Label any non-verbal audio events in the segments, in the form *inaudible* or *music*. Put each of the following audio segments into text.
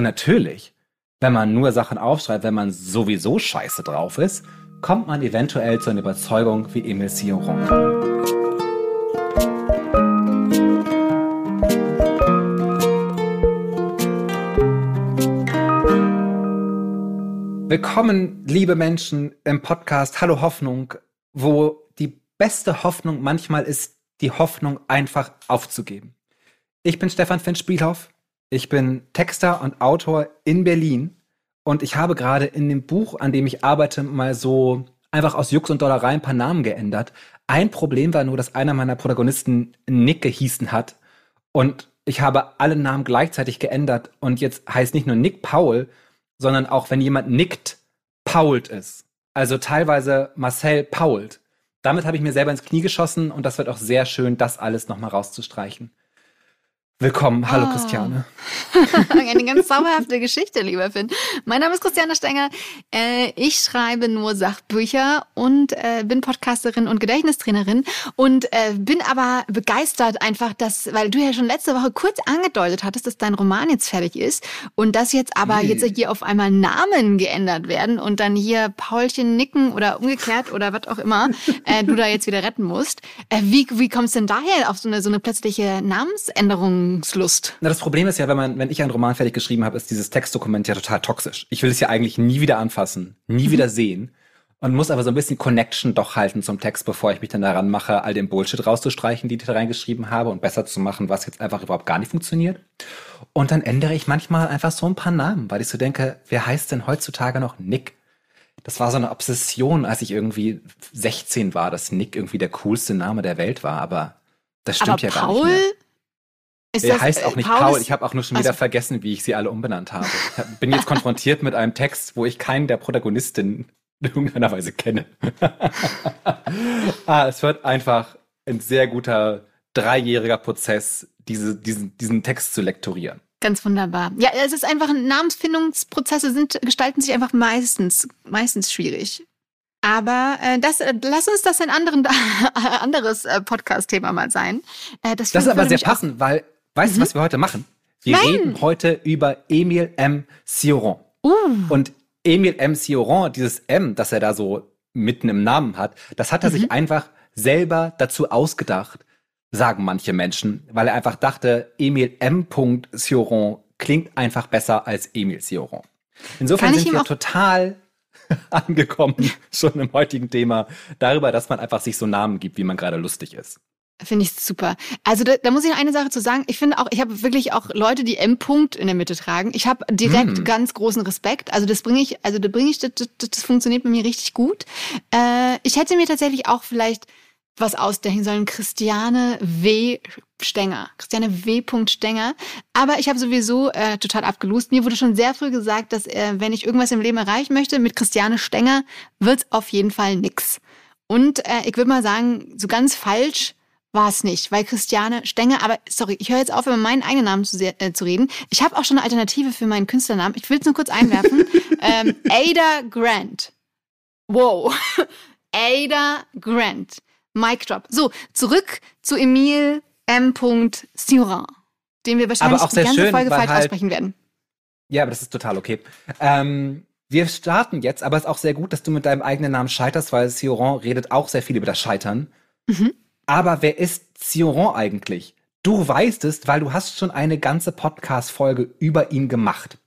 Und natürlich, wenn man nur Sachen aufschreibt, wenn man sowieso scheiße drauf ist, kommt man eventuell zu einer Überzeugung wie Emil Cioran. Willkommen, liebe Menschen, im Podcast Hallo Hoffnung, wo die beste Hoffnung manchmal ist, die Hoffnung einfach aufzugeben. Ich bin Stefan Finn Spielhoff. Ich bin Texter und Autor in Berlin und ich habe gerade in dem Buch, an dem ich arbeite, mal so einfach aus Jux und Dollerei ein paar Namen geändert. Ein Problem war nur, dass einer meiner Protagonisten Nick gehießen hat und ich habe alle Namen gleichzeitig geändert und jetzt heißt nicht nur Nick Paul, sondern auch wenn jemand nickt, Pault ist. Also teilweise Marcel Pault. Damit habe ich mir selber ins Knie geschossen und das wird auch sehr schön, das alles nochmal rauszustreichen. Willkommen, hallo oh. Christiane. *laughs* Eine ganz zauberhafte Geschichte, lieber Finn. Mein Name ist Christiane Stenger. Äh, ich schreibe nur Sachbücher und äh, bin Podcasterin und Gedächtnistrainerin und äh, bin aber begeistert einfach, dass, weil du ja schon letzte Woche kurz angedeutet hattest, dass dein Roman jetzt fertig ist und dass jetzt aber jetzt hier auf einmal Namen geändert werden und dann hier Paulchen nicken oder umgekehrt oder was auch immer du da jetzt wieder retten musst. wie, wie kommst du denn daher auf so eine, so eine plötzliche Namensänderung? Handlungslust. Na, das Problem ist ja, wenn man, wenn ich einen Roman fertig geschrieben habe, ist dieses Textdokument ja total toxisch. Ich will es ja eigentlich nie wieder anfassen, nie mhm. wieder sehen und muss aber so ein bisschen Connection doch halten zum Text, bevor ich mich dann daran mache, all den Bullshit rauszustreichen, die ich da reingeschrieben habe und besser zu machen, was jetzt einfach überhaupt gar nicht funktioniert. Und dann ändere ich manchmal einfach so ein paar Namen, weil ich so denke, wer heißt denn heutzutage noch Nick? Das war so eine Obsession, als ich irgendwie 16 war, dass Nick irgendwie der coolste Name der Welt war, aber das stimmt aber ja Paul? gar nicht mehr. Ist er heißt auch nicht Paul. Paul. Ich habe auch nur schon wieder also, vergessen, wie ich sie alle umbenannt habe. Ich bin jetzt konfrontiert mit einem Text, wo ich keinen der Protagonistinnen in irgendeiner Weise kenne. *laughs* ah, es wird einfach ein sehr guter dreijähriger Prozess, diese, diesen, diesen Text zu lektorieren. Ganz wunderbar. Ja, es ist einfach, Namensfindungsprozesse sind, gestalten sich einfach meistens, meistens schwierig. Aber äh, das, äh, lass uns das ein anderen, *laughs* anderes äh, Podcast-Thema mal sein. Äh, das, das ist aber sehr passend, weil Weißt mhm. du, was wir heute machen? Wir Nein. reden heute über Emil M. Cioran. Uh. Und Emil M. Cioran, dieses M, das er da so mitten im Namen hat, das hat er mhm. sich einfach selber dazu ausgedacht, sagen manche Menschen, weil er einfach dachte, Emil M. Cioran klingt einfach besser als Emil Cioran. Insofern sind wir total *laughs* angekommen, schon im heutigen Thema, darüber, dass man einfach sich so Namen gibt, wie man gerade lustig ist. Finde ich super. Also da, da muss ich noch eine Sache zu sagen. Ich finde auch, ich habe wirklich auch Leute, die M-Punkt in der Mitte tragen. Ich habe direkt hm. ganz großen Respekt. Also das bringe ich, also da bringe ich, das, das, das funktioniert bei mir richtig gut. Äh, ich hätte mir tatsächlich auch vielleicht was ausdenken sollen. Christiane W. Stenger. Christiane W. Stenger. Aber ich habe sowieso äh, total abgelust. Mir wurde schon sehr früh gesagt, dass äh, wenn ich irgendwas im Leben erreichen möchte, mit Christiane Stenger wird's auf jeden Fall nix. Und äh, ich würde mal sagen, so ganz falsch war es nicht, weil Christiane Stenger, aber sorry, ich höre jetzt auf, über meinen eigenen Namen zu, äh, zu reden. Ich habe auch schon eine Alternative für meinen Künstlernamen. Ich will es nur kurz einwerfen. *laughs* ähm, Ada Grant. Wow. *laughs* Ada Grant. Mic drop. So, zurück zu Emile M. Sioran, den wir wahrscheinlich die ganze schön, Folge falsch halt, aussprechen werden. Ja, aber das ist total okay. Ähm, wir starten jetzt, aber es ist auch sehr gut, dass du mit deinem eigenen Namen scheiterst, weil Sioran redet auch sehr viel über das Scheitern. Mhm. Aber wer ist Sioran eigentlich? Du weißt es, weil du hast schon eine ganze Podcast-Folge über ihn gemacht.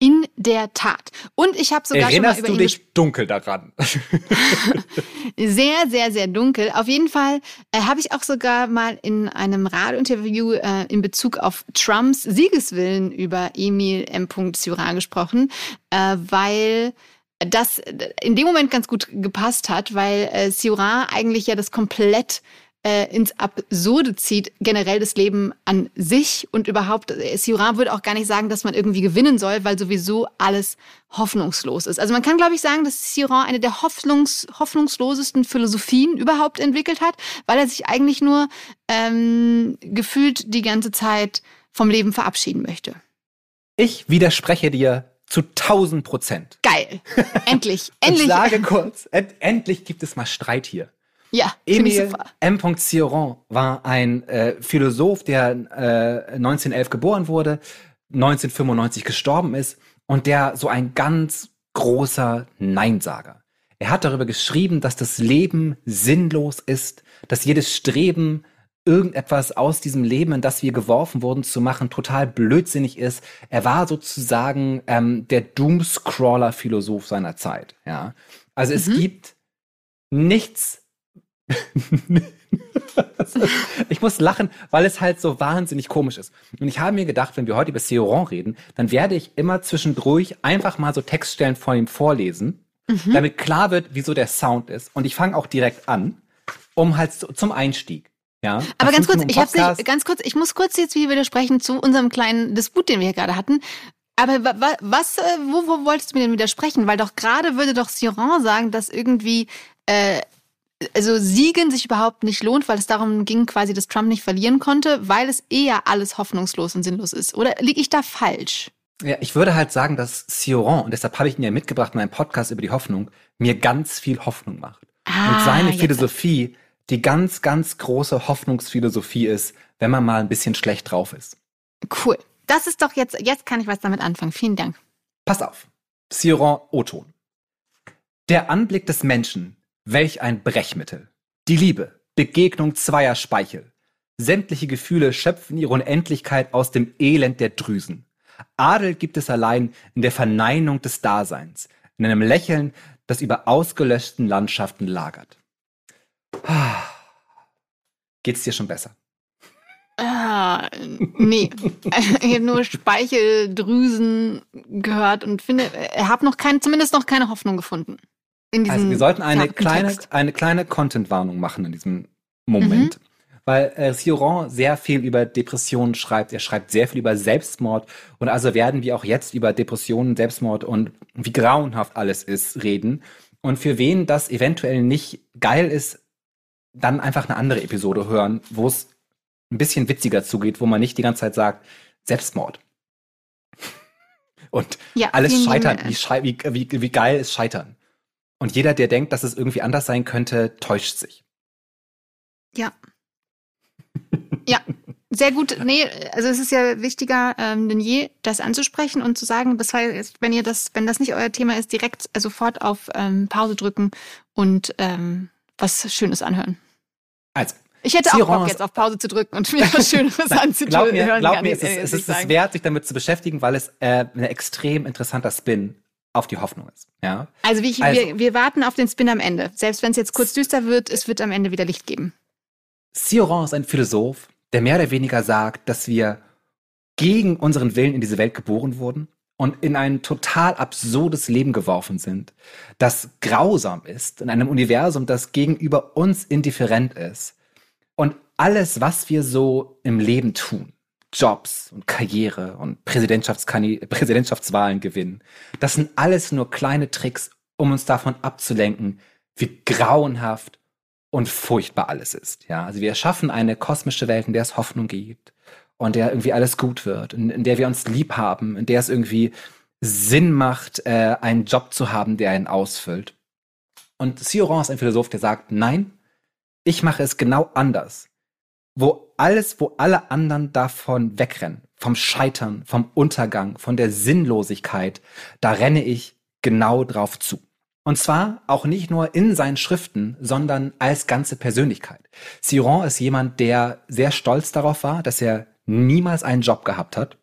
In der Tat. Und ich habe sogar Erinnerst schon mal über du dich dunkel daran? *laughs* sehr, sehr, sehr dunkel. Auf jeden Fall äh, habe ich auch sogar mal in einem Radiointerview äh, in Bezug auf Trumps Siegeswillen über Emil M. Cioran gesprochen, äh, weil das in dem Moment ganz gut gepasst hat, weil äh, Cioran eigentlich ja das komplett äh, ins Absurde zieht, generell das Leben an sich und überhaupt, äh, Cioran würde auch gar nicht sagen, dass man irgendwie gewinnen soll, weil sowieso alles hoffnungslos ist. Also man kann, glaube ich, sagen, dass Cioran eine der hoffnungs hoffnungslosesten Philosophien überhaupt entwickelt hat, weil er sich eigentlich nur ähm, gefühlt die ganze Zeit vom Leben verabschieden möchte. Ich widerspreche dir zu 1000 Prozent. Geil. Endlich. *laughs* endlich. Ich sage kurz, end, endlich gibt es mal Streit hier. Ja, Emil M. Cioran war ein äh, Philosoph, der äh, 1911 geboren wurde, 1995 gestorben ist und der so ein ganz großer Neinsager. Er hat darüber geschrieben, dass das Leben sinnlos ist, dass jedes Streben, irgendetwas aus diesem Leben, in das wir geworfen wurden, zu machen, total blödsinnig ist. Er war sozusagen ähm, der Doomscrawler-Philosoph seiner Zeit. Ja, also es mhm. gibt nichts. *laughs* ich muss lachen, weil es halt so wahnsinnig komisch ist. Und ich habe mir gedacht, wenn wir heute über Seuron reden, dann werde ich immer zwischendurch einfach mal so Textstellen von ihm vorlesen, mhm. damit klar wird, wieso der Sound ist. Und ich fange auch direkt an, um halt zum Einstieg. Ja, aber ganz kurz, ich habe nicht, ganz kurz, ich muss kurz jetzt wieder widersprechen zu unserem kleinen Disput, den wir hier gerade hatten. Aber was, äh, wo, wo wolltest du mir denn widersprechen? Weil doch gerade würde doch Siron sagen, dass irgendwie äh, also Siegen sich überhaupt nicht lohnt, weil es darum ging, quasi, dass Trump nicht verlieren konnte, weil es eher alles hoffnungslos und sinnlos ist. Oder liege ich da falsch? Ja, ich würde halt sagen, dass Sioran, und deshalb habe ich ihn ja mitgebracht in meinem Podcast über die Hoffnung, mir ganz viel Hoffnung macht. Ah, und seine Philosophie, die ganz, ganz große Hoffnungsphilosophie ist, wenn man mal ein bisschen schlecht drauf ist. Cool. Das ist doch jetzt, jetzt kann ich was damit anfangen. Vielen Dank. Pass auf. Sioran Oton. Der Anblick des Menschen, welch ein Brechmittel. Die Liebe, Begegnung zweier Speichel. Sämtliche Gefühle schöpfen ihre Unendlichkeit aus dem Elend der Drüsen. Adel gibt es allein in der Verneinung des Daseins, in einem Lächeln, das über ausgelöschten Landschaften lagert. *sighs* Geht's dir schon besser? Ah, nee. *laughs* ich habe nur Speicheldrüsen gehört und finde, ich habe noch keine, zumindest noch keine Hoffnung gefunden. also wir sollten eine kleine, eine kleine Content-Warnung machen in diesem Moment. Mhm. Weil äh, Sioran sehr viel über Depressionen schreibt. Er schreibt sehr viel über Selbstmord. Und also werden wir auch jetzt über Depressionen, Selbstmord und wie grauenhaft alles ist reden. Und für wen das eventuell nicht geil ist, dann einfach eine andere Episode hören, wo es ein bisschen witziger zugeht, wo man nicht die ganze Zeit sagt, Selbstmord. Und ja, alles scheitern, wie, wie, wie, wie geil ist Scheitern. Und jeder, der denkt, dass es irgendwie anders sein könnte, täuscht sich. Ja. ja, sehr gut. *laughs* Nee, also es ist ja wichtiger ähm, denn je, das anzusprechen und zu sagen, das heißt, wenn ihr das, wenn das nicht euer Thema ist, direkt sofort auf ähm, Pause drücken und ähm, was Schönes anhören. Also, ich hätte auch Bock, jetzt auf Pause zu drücken und mir was Schöneres *laughs* anzuhören. Glaub mir, glaub mir es, ist, es ist es wert, sich damit zu beschäftigen, weil es äh, ein extrem interessanter Spin auf die Hoffnung ist. Ja? Also, wie ich, also wir, wir warten auf den Spin am Ende. Selbst wenn es jetzt kurz düster wird, es wird am Ende wieder Licht geben. Sioran ist ein Philosoph, der mehr oder weniger sagt, dass wir gegen unseren Willen in diese Welt geboren wurden und in ein total absurdes Leben geworfen sind, das grausam ist, in einem Universum, das gegenüber uns indifferent ist und alles, was wir so im Leben tun, Jobs und Karriere und Präsidentschaftswahlen gewinnen, das sind alles nur kleine Tricks, um uns davon abzulenken, wie grauenhaft und furchtbar alles ist. Ja, also wir schaffen eine kosmische Welt, in der es Hoffnung gibt und der irgendwie alles gut wird, in, in der wir uns lieb haben, in der es irgendwie Sinn macht, äh, einen Job zu haben, der einen ausfüllt. Und Sioran ist ein Philosoph, der sagt, nein, ich mache es genau anders. Wo alles, wo alle anderen davon wegrennen, vom Scheitern, vom Untergang, von der Sinnlosigkeit, da renne ich genau drauf zu. Und zwar auch nicht nur in seinen Schriften, sondern als ganze Persönlichkeit. Siron ist jemand, der sehr stolz darauf war, dass er niemals einen Job gehabt hat,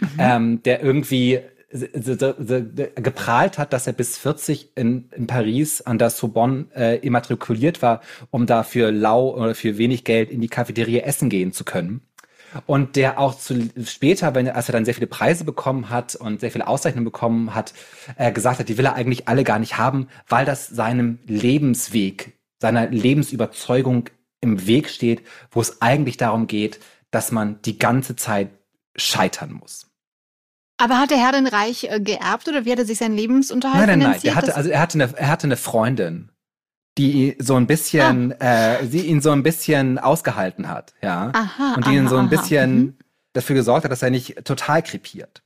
mhm. ähm, der irgendwie geprahlt hat, dass er bis 40 in, in Paris an der Sorbonne äh, immatrikuliert war, um da für lau oder für wenig Geld in die Cafeteria essen gehen zu können. Und der auch zu später, wenn, als er dann sehr viele Preise bekommen hat und sehr viele Auszeichnungen bekommen hat, äh, gesagt hat, die will er eigentlich alle gar nicht haben, weil das seinem Lebensweg, seiner Lebensüberzeugung im Weg steht, wo es eigentlich darum geht, dass man die ganze Zeit scheitern muss. Aber hat der Herr denn reich äh, geerbt oder wie hat er sich seinen Lebensunterhalt nein, nein, finanziert? Nein, nein, nein. Also er hatte eine, er hatte eine Freundin, die so ein bisschen, ah. äh, sie ihn so ein bisschen ausgehalten hat, ja. Aha, und die aha, ihn so ein bisschen mhm. dafür gesorgt hat, dass er nicht total krepiert.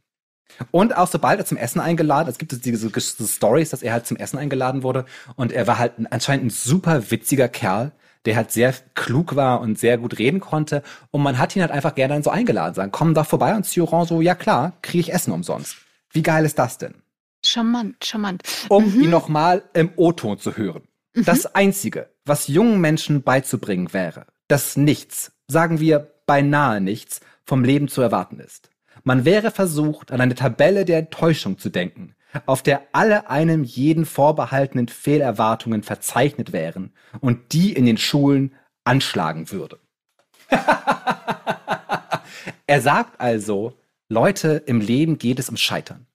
Und auch sobald er zum Essen eingeladen, es gibt diese, diese Stories, dass er halt zum Essen eingeladen wurde und er war halt anscheinend ein super witziger Kerl, der halt sehr klug war und sehr gut reden konnte. Und man hat ihn halt einfach gerne dann so eingeladen, sagen, komm doch vorbei und Sioran so, ja klar, kriege ich Essen umsonst. Wie geil ist das denn? Charmant, charmant. Um mhm. ihn nochmal im O-Ton zu hören. Mhm. Das Einzige, was jungen Menschen beizubringen wäre, dass nichts, sagen wir beinahe nichts, vom Leben zu erwarten ist. Man wäre versucht, an eine Tabelle der Enttäuschung zu denken, auf der alle einem jeden vorbehaltenen Fehlerwartungen verzeichnet wären und die in den Schulen anschlagen würde. *laughs* er sagt also, Leute, im Leben geht es um Scheitern.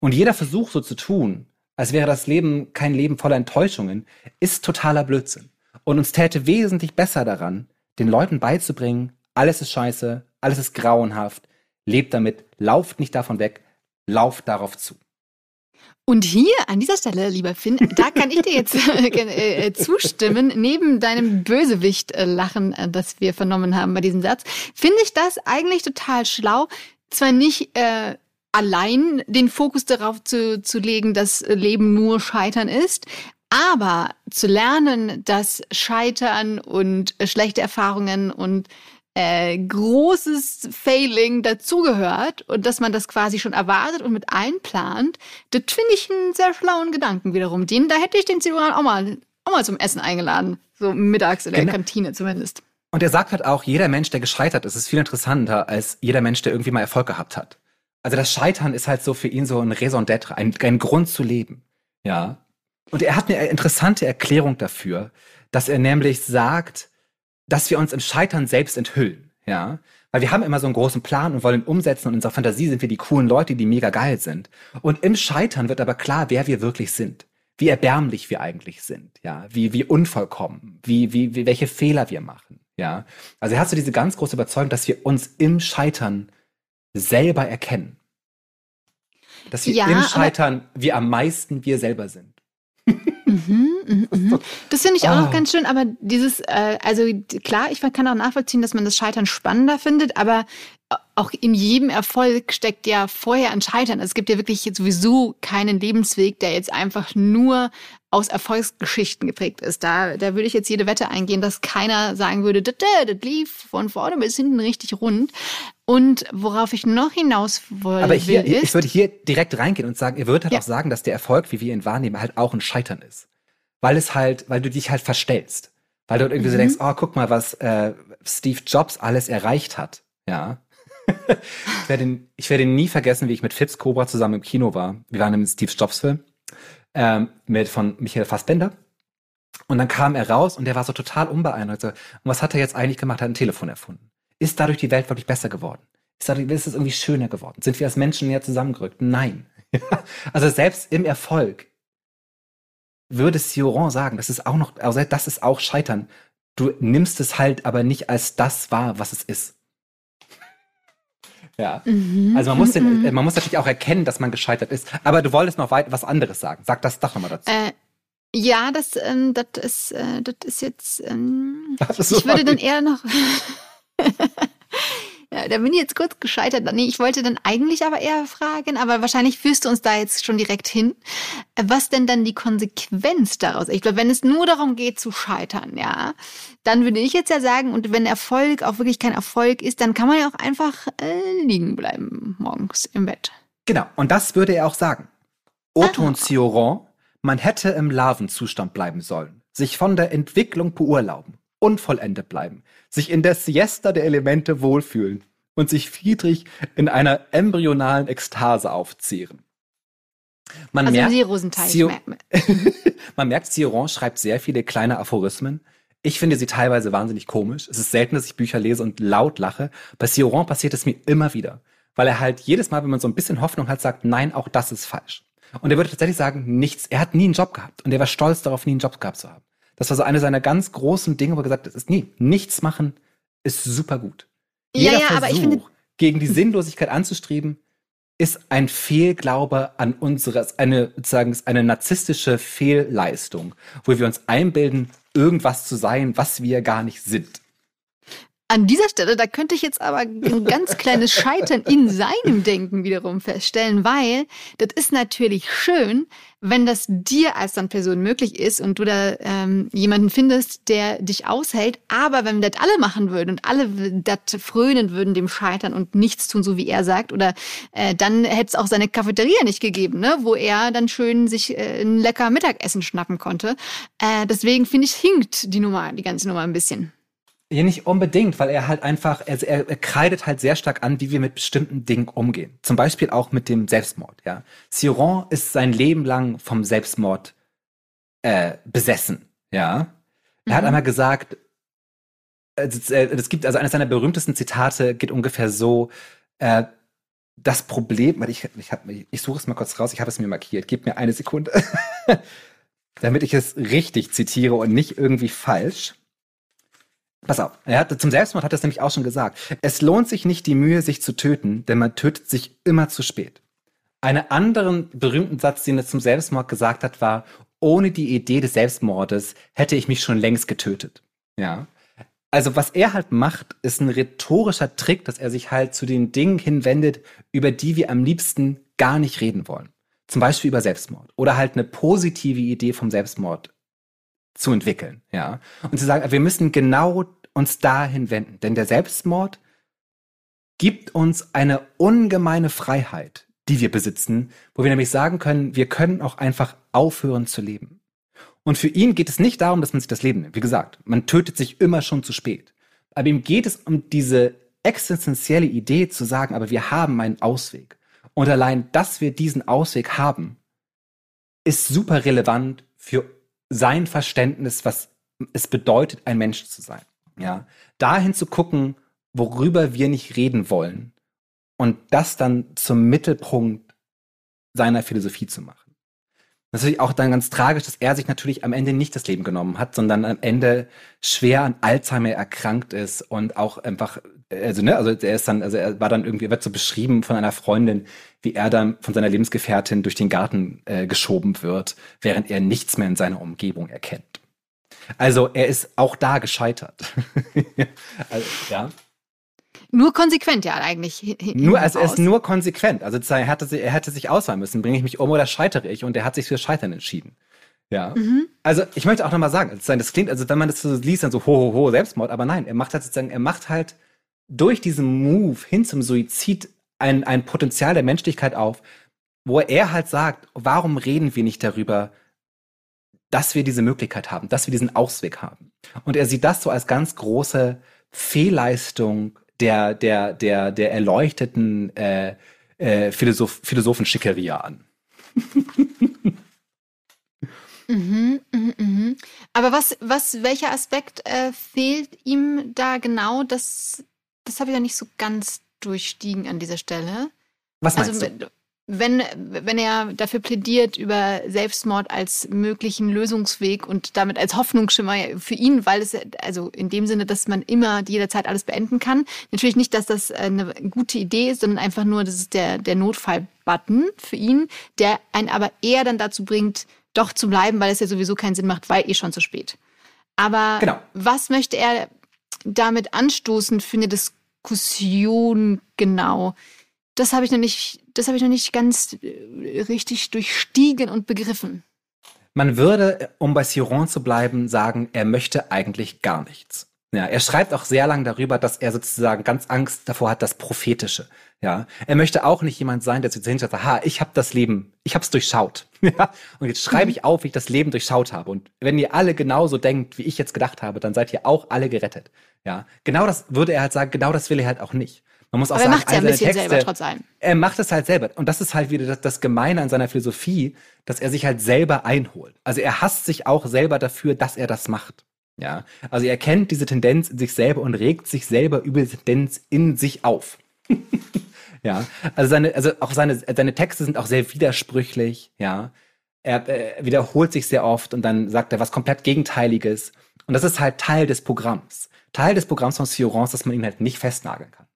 Und jeder Versuch so zu tun, als wäre das Leben kein Leben voller Enttäuschungen, ist totaler Blödsinn. Und uns täte wesentlich besser daran, den Leuten beizubringen, alles ist scheiße, alles ist grauenhaft, lebt damit, lauft nicht davon weg, lauft darauf zu. Und hier an dieser Stelle, lieber Finn, da kann ich dir jetzt *laughs* äh, äh, zustimmen. Neben deinem Bösewicht-Lachen, äh, das wir vernommen haben bei diesem Satz, finde ich das eigentlich total schlau. Zwar nicht äh, allein den Fokus darauf zu, zu legen, dass Leben nur Scheitern ist, aber zu lernen, dass Scheitern und schlechte Erfahrungen und äh, großes Failing dazugehört und dass man das quasi schon erwartet und mit einplant, das finde ich einen sehr schlauen Gedanken wiederum. Den, da hätte ich den Ziruran auch mal, auch mal zum Essen eingeladen. So mittags in der genau. Kantine zumindest. Und er sagt halt auch, jeder Mensch, der gescheitert ist, ist viel interessanter als jeder Mensch, der irgendwie mal Erfolg gehabt hat. Also das Scheitern ist halt so für ihn so ein Raison d'être, ein, ein Grund zu leben. Ja. Und er hat eine interessante Erklärung dafür, dass er nämlich sagt, dass wir uns im Scheitern selbst enthüllen, ja. Weil wir haben immer so einen großen Plan und wollen umsetzen und in unserer Fantasie sind wir die coolen Leute, die mega geil sind. Und im Scheitern wird aber klar, wer wir wirklich sind. Wie erbärmlich wir eigentlich sind, ja. Wie, wie unvollkommen, wie, wie, wie, welche Fehler wir machen, ja. Also er hat so diese ganz große Überzeugung, dass wir uns im Scheitern selber erkennen. Dass wir ja, im Scheitern wir am meisten wir selber sind. Mhm. Das finde ich auch oh. noch ganz schön, aber dieses, äh, also klar, ich kann auch nachvollziehen, dass man das Scheitern spannender findet, aber auch in jedem Erfolg steckt ja vorher ein Scheitern. Also es gibt ja wirklich sowieso keinen Lebensweg, der jetzt einfach nur aus Erfolgsgeschichten geprägt ist. Da, da würde ich jetzt jede Wette eingehen, dass keiner sagen würde, das, das lief von vorne bis hinten richtig rund. Und worauf ich noch hinaus wollte. Aber hier, ist, ich würde hier direkt reingehen und sagen, ihr würdet halt ja. auch sagen, dass der Erfolg, wie wir ihn wahrnehmen, halt auch ein Scheitern ist. Weil es halt, weil du dich halt verstellst. Weil du irgendwie mhm. so denkst, oh, guck mal, was äh, Steve Jobs alles erreicht hat. Ja. *laughs* ich, werde, ich werde nie vergessen, wie ich mit Fips Cobra zusammen im Kino war. Wir waren im Steve Jobs Film ähm, mit von Michael Fassbender. Und dann kam er raus und der war so total unbeeindruckt. Und was hat er jetzt eigentlich gemacht? Er hat ein Telefon erfunden. Ist dadurch die Welt wirklich besser geworden? Ist, dadurch, ist es irgendwie schöner geworden? Sind wir als Menschen näher zusammengerückt? Nein. *laughs* also selbst im Erfolg würde Sioran sagen, das ist auch noch, also das ist auch Scheitern. Du nimmst es halt aber nicht als das wahr, was es ist. ja. Mhm. Also man muss, den, mhm. man muss natürlich auch erkennen, dass man gescheitert ist. Aber du wolltest noch weit was anderes sagen. Sag das doch nochmal dazu. Äh, ja, das, ähm, das ist, äh, das ist jetzt. Ähm, das ich würde dann eher noch. *laughs* ja, da bin ich jetzt kurz gescheitert. Nee, ich wollte dann eigentlich aber eher fragen, aber wahrscheinlich führst du uns da jetzt schon direkt hin. Was denn dann die Konsequenz daraus? Ich glaube, wenn es nur darum geht zu scheitern, ja, dann würde ich jetzt ja sagen, und wenn Erfolg auch wirklich kein Erfolg ist, dann kann man ja auch einfach äh, liegen bleiben morgens im Bett. Genau, und das würde er auch sagen. Und Cioran, man hätte im Larvenzustand bleiben sollen, sich von der Entwicklung beurlauben unvollendet bleiben, sich in der Siesta der Elemente wohlfühlen und sich friedlich in einer embryonalen Ekstase aufzehren. Man also merkt, Zio *laughs* man merkt, Cioran schreibt sehr viele kleine Aphorismen. Ich finde sie teilweise wahnsinnig komisch. Es ist selten, dass ich Bücher lese und laut lache. Bei Cioran passiert es mir immer wieder, weil er halt jedes Mal, wenn man so ein bisschen Hoffnung hat, sagt, nein, auch das ist falsch. Und er würde tatsächlich sagen, nichts. Er hat nie einen Job gehabt und er war stolz darauf, nie einen Job gehabt zu haben. Das war so eine seiner ganz großen Dinge, wo er gesagt hat, ist, nee, nichts machen ist super gut. Jeder ja, ja, Versuch, aber ich finde, gegen die *laughs* Sinnlosigkeit anzustreben, ist ein Fehlglaube an unseres, eine, sozusagen, eine narzisstische Fehlleistung, wo wir uns einbilden, irgendwas zu sein, was wir gar nicht sind. An dieser Stelle, da könnte ich jetzt aber ein ganz kleines Scheitern in seinem Denken wiederum feststellen, weil das ist natürlich schön, wenn das dir als dann Person möglich ist und du da ähm, jemanden findest, der dich aushält. Aber wenn das alle machen würden und alle das frönen würden dem Scheitern und nichts tun, so wie er sagt, oder äh, dann hätte es auch seine Cafeteria nicht gegeben, ne, wo er dann schön sich äh, ein lecker Mittagessen schnappen konnte. Äh, deswegen finde ich hinkt die Nummer, die ganze Nummer ein bisschen. Ja, nicht unbedingt, weil er halt einfach, er, er, er kreidet halt sehr stark an, wie wir mit bestimmten Dingen umgehen. Zum Beispiel auch mit dem Selbstmord, ja. Siron ist sein Leben lang vom Selbstmord äh, besessen, ja. Er mhm. hat einmal gesagt, es, es gibt, also eines seiner berühmtesten Zitate geht ungefähr so, äh, das Problem, weil ich, ich, hab, ich suche es mal kurz raus, ich habe es mir markiert, gib mir eine Sekunde, *laughs* damit ich es richtig zitiere und nicht irgendwie falsch. Pass auf, er hat, zum Selbstmord hat er es nämlich auch schon gesagt. Es lohnt sich nicht die Mühe, sich zu töten, denn man tötet sich immer zu spät. Einen anderen berühmten Satz, den er zum Selbstmord gesagt hat, war, ohne die Idee des Selbstmordes hätte ich mich schon längst getötet. Ja. Also was er halt macht, ist ein rhetorischer Trick, dass er sich halt zu den Dingen hinwendet, über die wir am liebsten gar nicht reden wollen. Zum Beispiel über Selbstmord oder halt eine positive Idee vom Selbstmord zu entwickeln, ja. Und zu sagen, wir müssen genau uns dahin wenden, denn der Selbstmord gibt uns eine ungemeine Freiheit, die wir besitzen, wo wir nämlich sagen können, wir können auch einfach aufhören zu leben. Und für ihn geht es nicht darum, dass man sich das Leben nimmt. Wie gesagt, man tötet sich immer schon zu spät. Aber ihm geht es um diese existenzielle Idee zu sagen, aber wir haben einen Ausweg. Und allein, dass wir diesen Ausweg haben, ist super relevant für sein Verständnis, was es bedeutet, ein Mensch zu sein. Ja, dahin zu gucken, worüber wir nicht reden wollen und das dann zum Mittelpunkt seiner Philosophie zu machen. Natürlich auch dann ganz tragisch, dass er sich natürlich am Ende nicht das Leben genommen hat, sondern am Ende schwer an Alzheimer erkrankt ist und auch einfach, also ne, also er ist dann, also er war dann irgendwie, er wird so beschrieben von einer Freundin, wie er dann von seiner Lebensgefährtin durch den Garten äh, geschoben wird, während er nichts mehr in seiner Umgebung erkennt. Also er ist auch da gescheitert. *laughs* also, ja. Nur konsequent ja eigentlich. Nur, also er ist nur konsequent. Also er hätte, er hätte sich auswählen müssen, bringe ich mich um oder scheitere ich? Und er hat sich für Scheitern entschieden. Ja. Mhm. Also ich möchte auch nochmal sagen, das klingt, also wenn man das so liest, dann so ho, ho, ho, Selbstmord, aber nein, er macht halt sozusagen, er macht halt durch diesen Move hin zum Suizid ein, ein Potenzial der Menschlichkeit auf, wo er halt sagt, warum reden wir nicht darüber, dass wir diese Möglichkeit haben, dass wir diesen Ausweg haben. Und er sieht das so als ganz große Fehlleistung der, der, der, der erleuchteten äh, äh, Philosoph Philosophenschickeria an. *laughs* mhm, mhm, mhm. Aber was, was, welcher Aspekt äh, fehlt ihm da genau? Das, das habe ich ja nicht so ganz durchstiegen an dieser Stelle. Was meinst also, du? Wenn, wenn er dafür plädiert über Selbstmord als möglichen Lösungsweg und damit als Hoffnungsschimmer für ihn, weil es also in dem Sinne, dass man immer jederzeit alles beenden kann. Natürlich nicht, dass das eine gute Idee ist, sondern einfach nur, das ist der, der Notfallbutton für ihn, der einen aber eher dann dazu bringt, doch zu bleiben, weil es ja sowieso keinen Sinn macht, weil eh schon zu spät. Aber genau. was möchte er damit anstoßen für eine Diskussion genau? Das habe ich noch nicht das habe ich noch nicht ganz äh, richtig durchstiegen und begriffen. Man würde, um bei Siron zu bleiben, sagen, er möchte eigentlich gar nichts. Ja, er schreibt auch sehr lang darüber, dass er sozusagen ganz Angst davor hat, das Prophetische. Ja, er möchte auch nicht jemand sein, der sich hinstellt, ha, ich habe das Leben, ich habe es durchschaut. *laughs* Ja, und jetzt schreibe mhm. ich auf, wie ich das Leben durchschaut habe. Und wenn ihr alle genauso denkt, wie ich jetzt gedacht habe, dann seid ihr auch alle gerettet. Ja, genau das würde er halt sagen, genau das will er halt auch nicht. Man muss auch Aber sagen, er macht ja ein bisschen Texte, selber trotz allem. Er macht es halt selber. Und das ist halt wieder das, das Gemeine an seiner Philosophie, dass er sich halt selber einholt. Also er hasst sich auch selber dafür, dass er das macht. Ja, also er kennt diese Tendenz in sich selber und regt sich selber über die Tendenz in sich auf. *laughs* ja, also seine, also auch seine, seine Texte sind auch sehr widersprüchlich. Ja, er äh, wiederholt sich sehr oft und dann sagt er was komplett Gegenteiliges. Und das ist halt Teil des Programms. Teil des Programms von Siorance, dass man ihn halt nicht festnageln kann.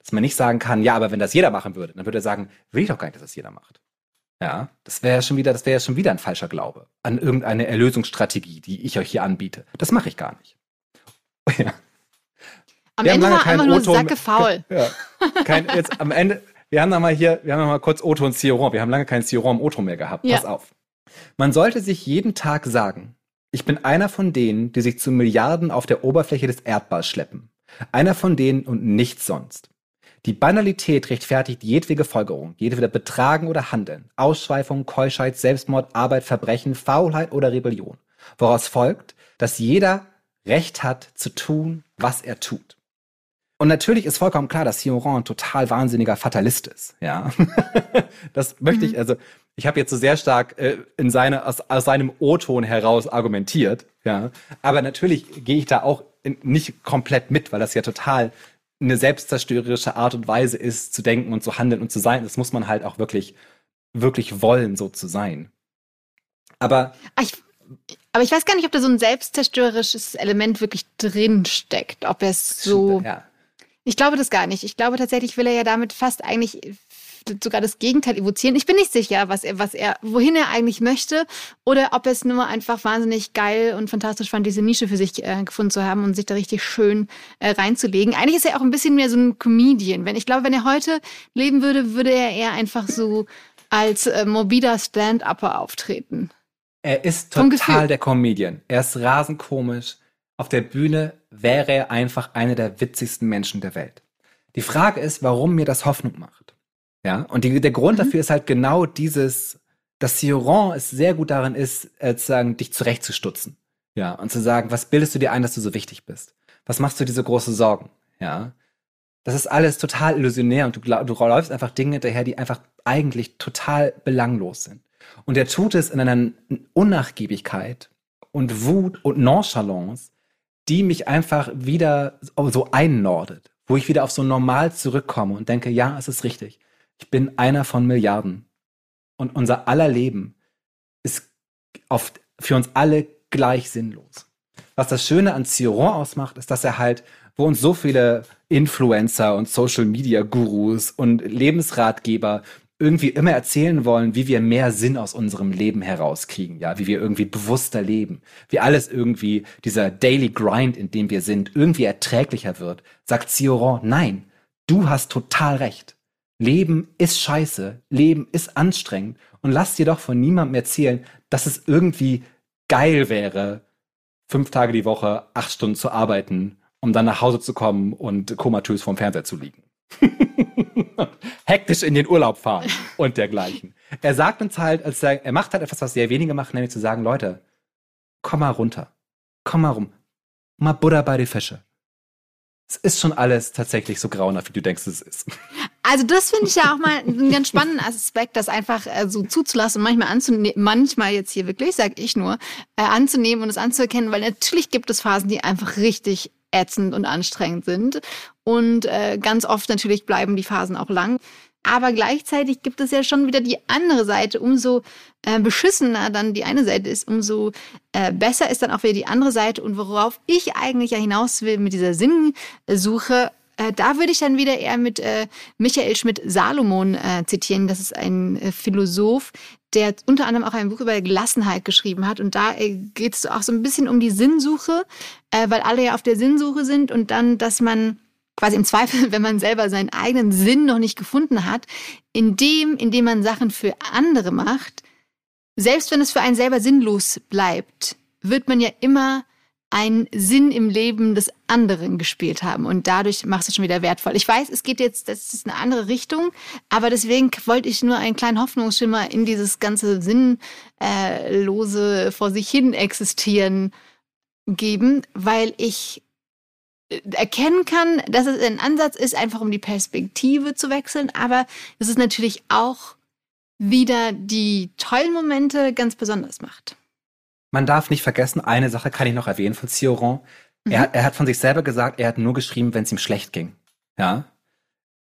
Dass man nicht sagen kann, ja, aber wenn das jeder machen würde, dann würde er sagen, will ich doch gar nicht, dass das jeder macht. Ja, das wäre ja schon wieder, das wäre ja schon wieder ein falscher Glaube an irgendeine Erlösungsstrategie, die ich euch hier anbiete. Das mache ich gar nicht. *laughs* Ja. Am wir Ende war einfach nur Sacke faul. *laughs* Ja, kein, jetzt am Ende, wir haben noch mal hier, wir haben noch mal kurz Otto und Ciron. Wir haben lange kein Ciron im Otto mehr gehabt. Ja. Pass auf. Man sollte sich jeden Tag sagen, ich bin einer von denen, die sich zu Milliarden auf der Oberfläche des Erdballs schleppen. Einer von denen und nichts sonst. Die Banalität rechtfertigt jedwege Folgerung, jedwede Betragen oder Handeln, Ausschweifung, Keuschheit, Selbstmord, Arbeit, Verbrechen, Faulheit oder Rebellion. Woraus folgt, dass jeder Recht hat zu tun, was er tut. Und natürlich ist vollkommen klar, dass Sioran ein total wahnsinniger Fatalist ist. Ja, *laughs* das möchte ich. Mhm. Also ich habe jetzt so sehr stark äh, in seine aus, aus seinem O-Ton heraus argumentiert. Ja, aber natürlich gehe ich da auch in, nicht komplett mit, weil das ja total eine selbstzerstörerische Art und Weise ist, zu denken und zu handeln und zu sein. Das muss man halt auch wirklich, wirklich wollen, so zu sein. Aber ich, aber ich weiß gar nicht, ob da so ein selbstzerstörerisches Element wirklich drin steckt. Ob er es so. Ja. Ich glaube das gar nicht. Ich glaube tatsächlich will er ja damit fast eigentlich sogar das Gegenteil evozieren. Ich bin nicht sicher, was er, was er, wohin er eigentlich möchte oder ob er es nur einfach wahnsinnig geil und fantastisch fand, diese Nische für sich äh, gefunden zu haben und sich da richtig schön äh, reinzulegen. Eigentlich ist er auch ein bisschen mehr so ein Comedian. Wenn ich glaube, wenn er heute leben würde, würde er eher einfach so als äh, morbider Stand-Upper auftreten. Er ist total der Comedian. Er ist rasend komisch. Auf der Bühne wäre er einfach einer der witzigsten Menschen der Welt. Die Frage ist, warum mir das Hoffnung macht. Ja, und die, der Grund mhm. dafür ist halt genau dieses, dass Sioran es sehr gut darin ist, äh, zu sagen, dich zurechtzustutzen. Ja, und zu sagen, was bildest du dir ein, dass du so wichtig bist? Was machst du diese große Sorgen? Ja, das ist alles total illusionär und du, du läufst einfach Dinge hinterher, die einfach eigentlich total belanglos sind. Und er tut es in einer Unnachgiebigkeit und Wut und Nonchalance, die mich einfach wieder so einnordet, wo ich wieder auf so normal zurückkomme und denke, ja, es ist richtig. Ich bin einer von Milliarden. Und unser aller Leben ist auf, für uns alle gleich sinnlos. Was das Schöne an Ciron ausmacht, ist, dass er halt, wo uns so viele Influencer und Social Media Gurus und Lebensratgeber irgendwie immer erzählen wollen, wie wir mehr Sinn aus unserem Leben herauskriegen, ja, wie wir irgendwie bewusster leben, wie alles irgendwie dieser Daily Grind, in dem wir sind, irgendwie erträglicher wird, sagt Cioran, nein, du hast total recht. Leben ist scheiße, Leben ist anstrengend und lass dir doch von niemandem erzählen, dass es irgendwie geil wäre, fünf Tage die Woche, acht Stunden zu arbeiten, um dann nach Hause zu kommen und komatös vorm Fernseher zu liegen. *laughs* Hektisch in den Urlaub fahren und dergleichen. Er sagt uns halt, als er, er macht halt etwas, was sehr wenige machen, nämlich zu sagen, Leute, komm mal runter. Komm mal rum. Mal Buddha bei die Fische. Es ist schon alles tatsächlich so grauenhaft, wie du denkst, es ist. Also das finde ich ja auch mal einen ganz spannenden Aspekt, das einfach äh, so zuzulassen manchmal anzunehmen, manchmal jetzt hier wirklich, sag ich nur, äh, anzunehmen und es anzuerkennen, weil natürlich gibt es Phasen, die einfach richtig ätzend und anstrengend sind. Und äh, ganz oft natürlich bleiben die Phasen auch lang. Aber gleichzeitig gibt es ja schon wieder die andere Seite. Umso äh, beschissener dann die eine Seite ist, umso äh, besser ist dann auch wieder die andere Seite. Und worauf ich eigentlich ja hinaus will mit dieser Sinnsuche, äh, da würde ich dann wieder eher mit äh, Michael Schmidt-Salomon äh, zitieren. Das ist ein äh, Philosoph, der unter anderem auch ein Buch über Gelassenheit geschrieben hat. Und da äh, geht es auch so ein bisschen um die Sinnsuche, äh, weil alle ja auf der Sinnsuche sind und dann, dass man quasi im Zweifel, *laughs* wenn man selber seinen eigenen Sinn noch nicht gefunden hat, indem, indem man Sachen für andere macht, selbst wenn es für einen selber sinnlos bleibt, wird man ja immer einen Sinn im Leben des anderen gespielt haben und dadurch machst du es schon wieder wertvoll. Ich weiß, es geht jetzt, das ist eine andere Richtung, aber deswegen wollte ich nur einen kleinen Hoffnungsschimmer in dieses ganze sinnlose vor sich hin existieren geben, weil ich erkennen kann, dass es ein Ansatz ist, einfach um die Perspektive zu wechseln, aber es natürlich auch wieder die tollen Momente ganz besonders macht. Man darf nicht vergessen, eine Sache kann ich noch erwähnen von Cioran. Mhm. Er, er, hat von sich selber gesagt, er hat nur geschrieben, wenn es ihm schlecht ging. Ja.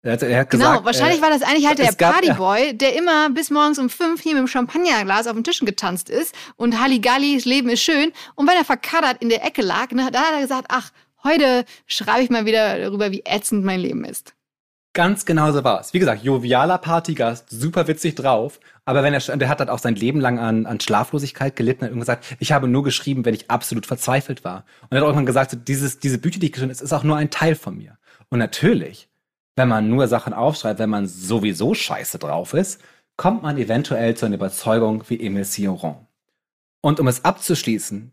Er hat, er hat genau, gesagt, wahrscheinlich äh, war das eigentlich halt der Partyboy, der immer bis morgens um fünf hier mit dem Champagnerglas auf den Tischen getanzt ist und Halligalli, das Leben ist schön. Und wenn er verkaddert in der Ecke lag, ne, da hat er gesagt, ach, Heute schreibe ich mal wieder darüber, wie ätzend mein Leben ist. Ganz genau so war es. Wie gesagt, jovialer Partygast, super witzig drauf. Aber wenn er, der hat dann auch sein Leben lang an, an Schlaflosigkeit gelitten und gesagt, ich habe nur geschrieben, wenn ich absolut verzweifelt war. Und er hat irgendwann gesagt, so, dieses, diese Bücher, die ich geschrieben habe, ist auch nur ein Teil von mir. Und natürlich, wenn man nur Sachen aufschreibt, wenn man sowieso scheiße drauf ist, kommt man eventuell zu einer Überzeugung wie Emile Sioran. Und um es abzuschließen,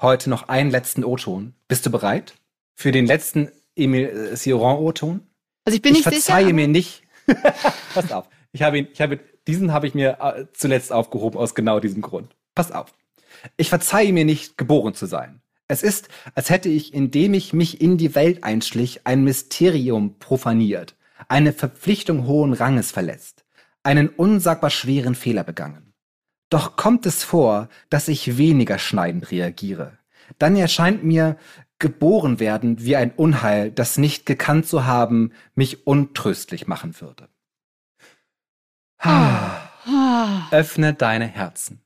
heute noch einen letzten O-Ton. Bist du bereit? Für den letzten Emile Sioran O-Ton? Also ich bin ich nicht verzeihe sicher. mir nicht. *laughs* Pass auf. Ich habe ihn, ich habe, diesen habe ich mir äh, zuletzt aufgehoben aus genau diesem Grund. Pass auf. Ich verzeihe mir nicht, geboren zu sein. Es ist, als hätte ich, indem ich mich in die Welt einschlich, ein Mysterium profaniert, eine Verpflichtung hohen Ranges verletzt, einen unsagbar schweren Fehler begangen. Doch kommt es vor, dass ich weniger schneidend reagiere. Dann erscheint mir geboren werden wie ein Unheil, das nicht gekannt zu haben, mich untröstlich machen würde. Ah. Öffne deine Herzen.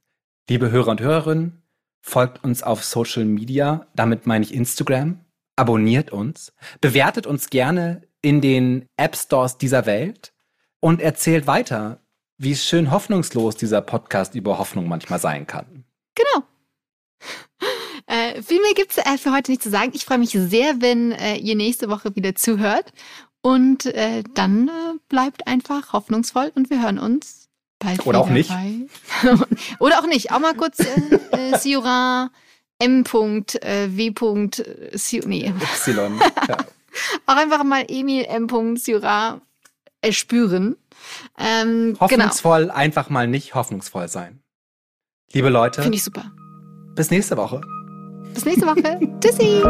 Liebe Hörer und Hörerinnen, folgt uns auf Social Media, damit meine ich Instagram, abonniert uns, bewertet uns gerne in den App Stores dieser Welt und erzählt weiter, wie schön hoffnungslos dieser Podcast über Hoffnung manchmal sein kann. Genau. Viel mehr gibt's äh, für heute nicht zu sagen. Ich freue mich sehr, wenn äh, ihr nächste Woche wieder zuhört. Und äh, dann bleibt einfach hoffnungsvoll und wir hören uns bald Oder auch nicht. bei- *laughs* Oder auch nicht. Auch mal kurz äh, Sioran M. W. Äh, Sio- nee. *laughs* Y. Ja. *laughs* Auch einfach mal Emil M. Sioran äh, spüren. Ähm, genau. Hoffnungsvoll einfach mal nicht hoffnungsvoll sein. Liebe Leute, Finde ich super. bis nächste Woche. Bis nächste Woche. Tschüssi.